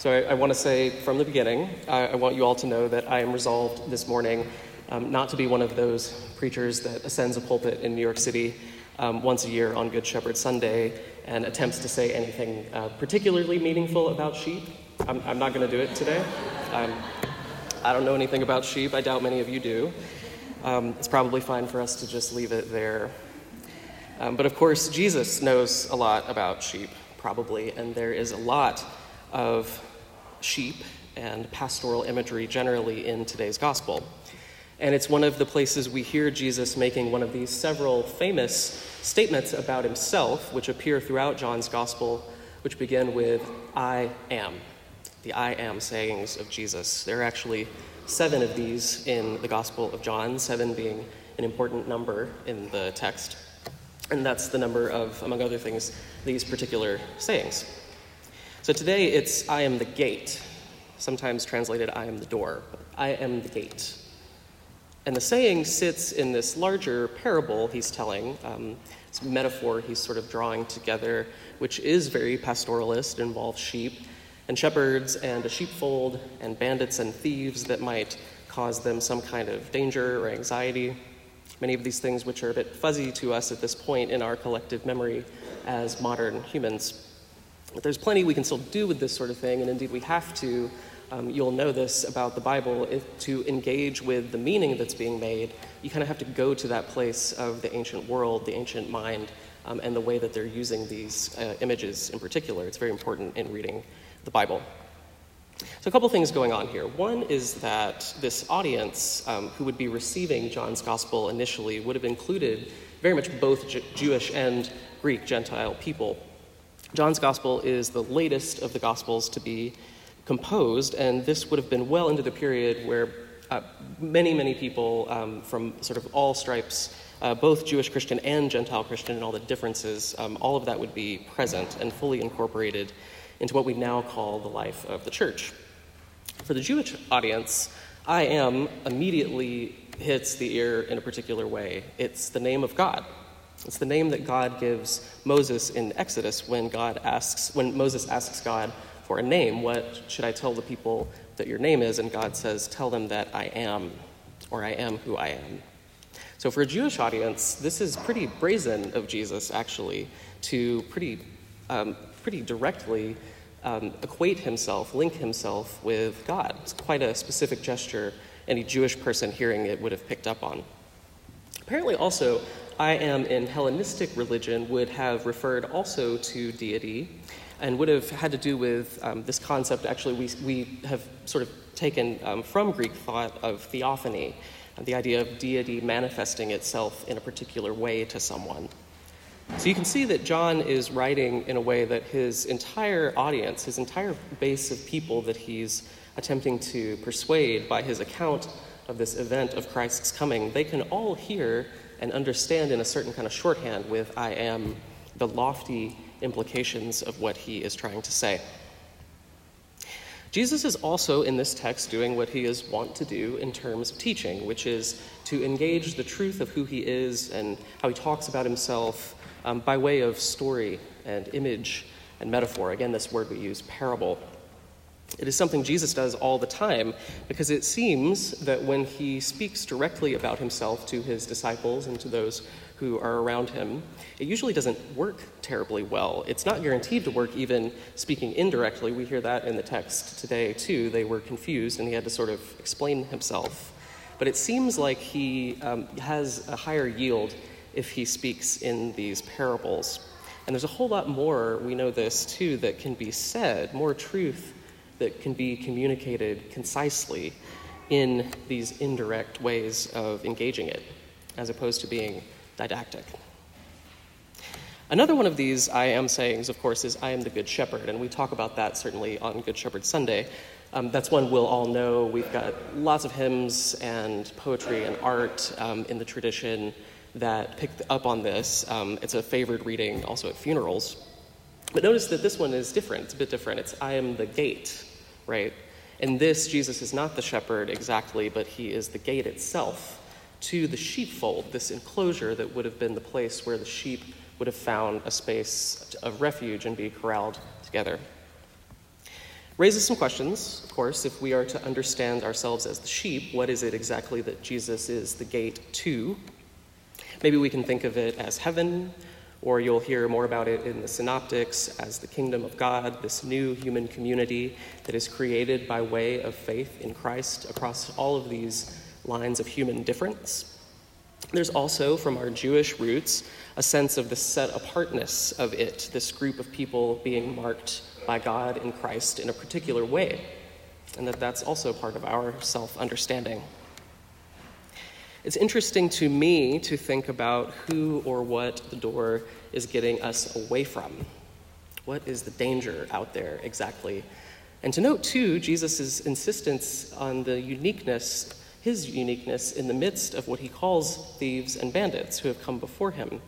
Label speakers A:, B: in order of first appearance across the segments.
A: So I, I want to say from the beginning, I, I, want you all to know that I am resolved this morning um, not to be one of those preachers that ascends a pulpit in New York City um, once a year on Good Shepherd Sunday and attempts to say anything uh, particularly meaningful about sheep. I'm, I'm not going to do it today. Um, I don't know anything about sheep. I doubt many of you do. Um, it's probably fine for us to just leave it there. Um, but of course, Jesus knows a lot about sheep, probably, and there is a lot of sheep and pastoral imagery generally in today's gospel. And it's one of the places we hear Jesus making one of these several famous statements about himself, which appear throughout John's gospel, which begin with, I am. The I am sayings of Jesus. There are actually seven of these in the Gospel of John, seven being an important number in the text. And that's the number of, among other things, these particular sayings. So today it's I am the gate, sometimes translated I am the door, but I am the gate. And the saying sits in this larger parable he's telling. Um, a metaphor he's sort of drawing together, which is very pastoralist, involves sheep and shepherds and a sheepfold and bandits and thieves that might cause them some kind of danger or anxiety. Many of these things, which are a bit fuzzy to us at this point in our collective memory as modern humans. There's plenty we can still do with this sort of thing, and indeed we have to um, you'll know this about the Bible, if, to engage with the meaning that's being made, you kind of have to go to that place of the ancient world, the ancient mind, um, and the way that they're using these uh, images in particular. It's very important in reading the Bible. So, a couple things going on here. One is that this audience um, who would be receiving John's gospel initially would have included very much both J- Jewish and Greek Gentile people. John's gospel is the latest of the gospels to be composed, and this would have been well into the period where uh, many, many people um, from sort of all stripes, uh, both Jewish Christian and Gentile Christian, and all the differences, um, all of that would be present and fully incorporated into what we now call the life of the church. For the Jewish audience, I am immediately hits the ear in a particular way. It's the name of God. It's the name that God gives Moses in Exodus when God asks, when Moses asks God, for a name. What should I tell the people that your name is? And God says, Tell them that I am, or I am who I am. So, for a Jewish audience, this is pretty brazen of Jesus, actually, to pretty, um, pretty directly um, equate himself, link himself with God. It's quite a specific gesture any Jewish person hearing it would have picked up on. Apparently, also, I am in Hellenistic religion would have referred also to deity and would have had to do with um, this concept. Actually, we, we have sort of taken um, from Greek thought of theophany, the idea of deity manifesting itself in a particular way to someone. So you can see that John is writing in a way that his entire audience, his entire base of people that he's attempting to persuade by his account of this event of Christ's coming, they can all hear and understand in a certain kind of shorthand with I am the lofty implications of what he is trying to say. Jesus is also in this text doing what he is wont to do in terms of teaching, which is to engage the truth of who he is and how he talks about himself um, by way of story and image and metaphor. Again, this word we use, parable. It is something Jesus does all the time because it seems that when he speaks directly about himself to his disciples and to those who are around him, it usually doesn't work terribly well. It's not guaranteed to work even speaking indirectly. We hear that in the text today, too. They were confused and he had to sort of explain himself. But it seems like he um, has a higher yield if he speaks in these parables. And there's a whole lot more, we know this too, that can be said, more truth that can be communicated concisely in these indirect ways of engaging it, as opposed to being didactic. Another one of these I am sayings, of course, is I am the Good Shepherd, and we talk about that certainly on Good Shepherd Sunday. Um, that's one we'll all know. We've got lots of hymns and poetry and art um, in the tradition that pick up on this. Um, it's a favored reading also at funerals. But notice that this one is different. It's a bit different. It's I am the gate, right? In this, Jesus is not the shepherd exactly, but he is the gate itself to the sheepfold, this enclosure that would have been the place where the sheep would have found a space of refuge and be corralled together. Raises some questions, of course, if we are to understand ourselves as the sheep, what is it exactly that Jesus is the gate to? Maybe we can think of it as heaven, or you'll hear more about it in the Synoptics as the kingdom of God, this new human community that is created by way of faith in Christ across all of these lines of human difference. There's also, from our Jewish roots, a sense of the set apartness of it, this group of people being marked by God in Christ in a particular way, and that that's also part of our self understanding. It's interesting to me to think about who or what the door is getting us away from. What is the danger out there exactly? And to note, too, Jesus' insistence on the uniqueness, his uniqueness, in the midst of what he calls thieves and bandits who have come before him.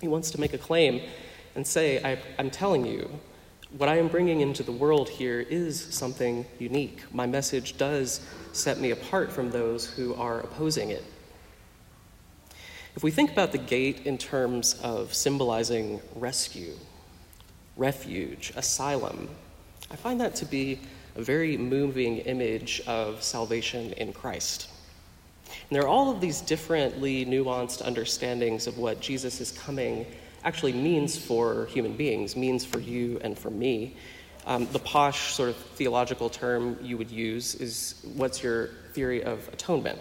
A: He wants to make a claim and say, I, am telling you, what I am bringing into the world here is something unique. My message does set me apart from those who are opposing it. If we think about the gate in terms of symbolizing rescue, refuge, asylum, I find that to be a very moving image of salvation in Christ. And there are all of these differently nuanced understandings of what Jesus is coming actually means for human beings, means for you and for me. Um, the posh sort of theological term you would use is what's your theory of atonement?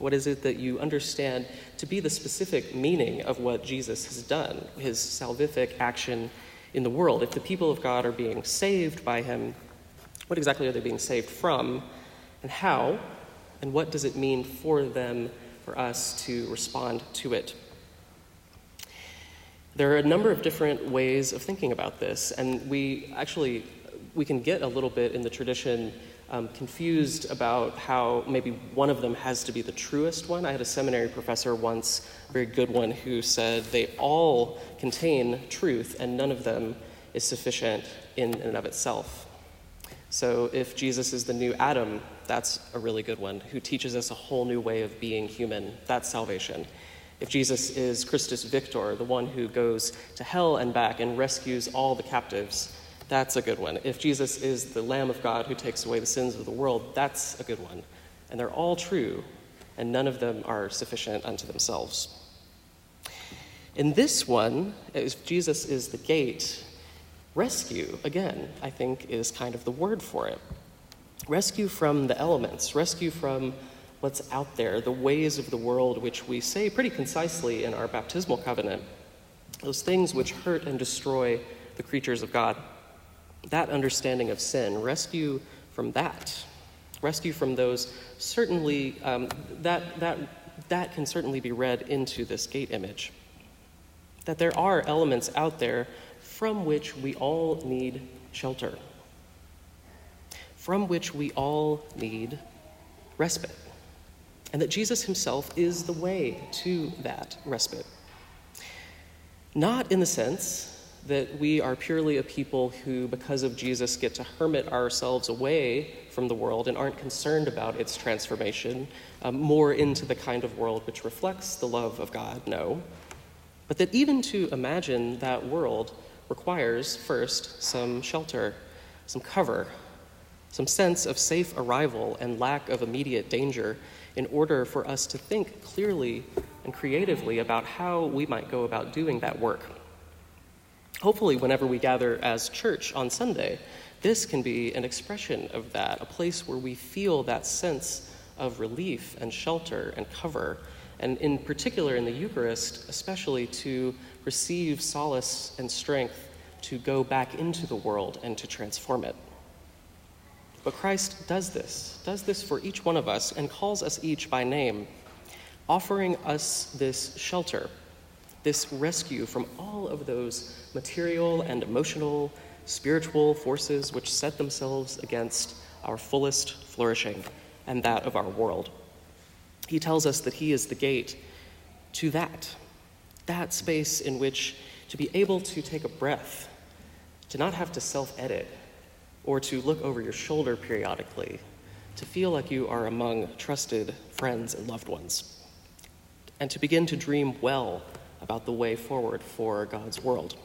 A: What is it that you understand to be the specific meaning of what Jesus has done, his salvific action in the world? If the people of God are being saved by him, what exactly are they being saved from, and how, and what does it mean for them, for us to respond to it? There are a number of different ways of thinking about this, and we actually we can get a little bit in the tradition um, confused about how maybe one of them has to be the truest one. I had a seminary professor once, a very good one, who said they all contain truth and none of them is sufficient in and of itself. So if Jesus is the new Adam, that's a really good one, who teaches us a whole new way of being human. That's salvation. If Jesus is Christus Victor, the one who goes to hell and back and rescues all the captives, that's a good one. If Jesus is the Lamb of God who takes away the sins of the world, that's a good one. And they're all true, and none of them are sufficient unto themselves. In this one, if Jesus is the gate, rescue, again, I think is kind of the word for it. Rescue from the elements, rescue from what's out there, the ways of the world which we say pretty concisely in our baptismal covenant, those things which hurt and destroy the creatures of God that understanding of sin, rescue from that. Rescue from those certainly, um, that, that, that can certainly be read into this gate image. That there are elements out there from which we all need shelter, from which we all need respite, and that Jesus himself is the way to that respite. Not in the sense that we are purely a people who, because of Jesus, get to hermit ourselves away from the world and aren't concerned about its transformation um, more into the kind of world which reflects the love of God. No. But that even to imagine that world requires first some shelter, some cover, some sense of safe arrival and lack of immediate danger in order for us to think clearly and creatively about how we might go about doing that work hopefully, whenever we gather as church on Sunday, this can be an expression of that, a place where we feel that sense of relief and shelter and cover, and in particular in the Eucharist, especially to receive solace and strength to go back into the world and to transform it. But Christ does this, does this for each one of us, and calls us each by name, offering us this shelter this rescue from all of those material and emotional, spiritual forces which set themselves against our fullest flourishing and that of our world. He tells us that He is the gate to that, that space in which to be able to take a breath, to not have to self edit, or to look over your shoulder periodically, to feel like you are among trusted friends and loved ones, and to begin to dream well about the way forward for God's world.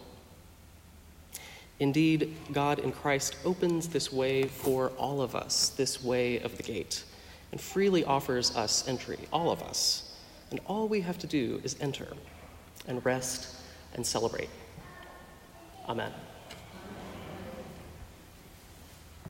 A: Indeed, God in Christ opens this way for all of us, this way of the gate, and freely offers us entry, all of us. And all we have to do is enter and rest and celebrate. Amen.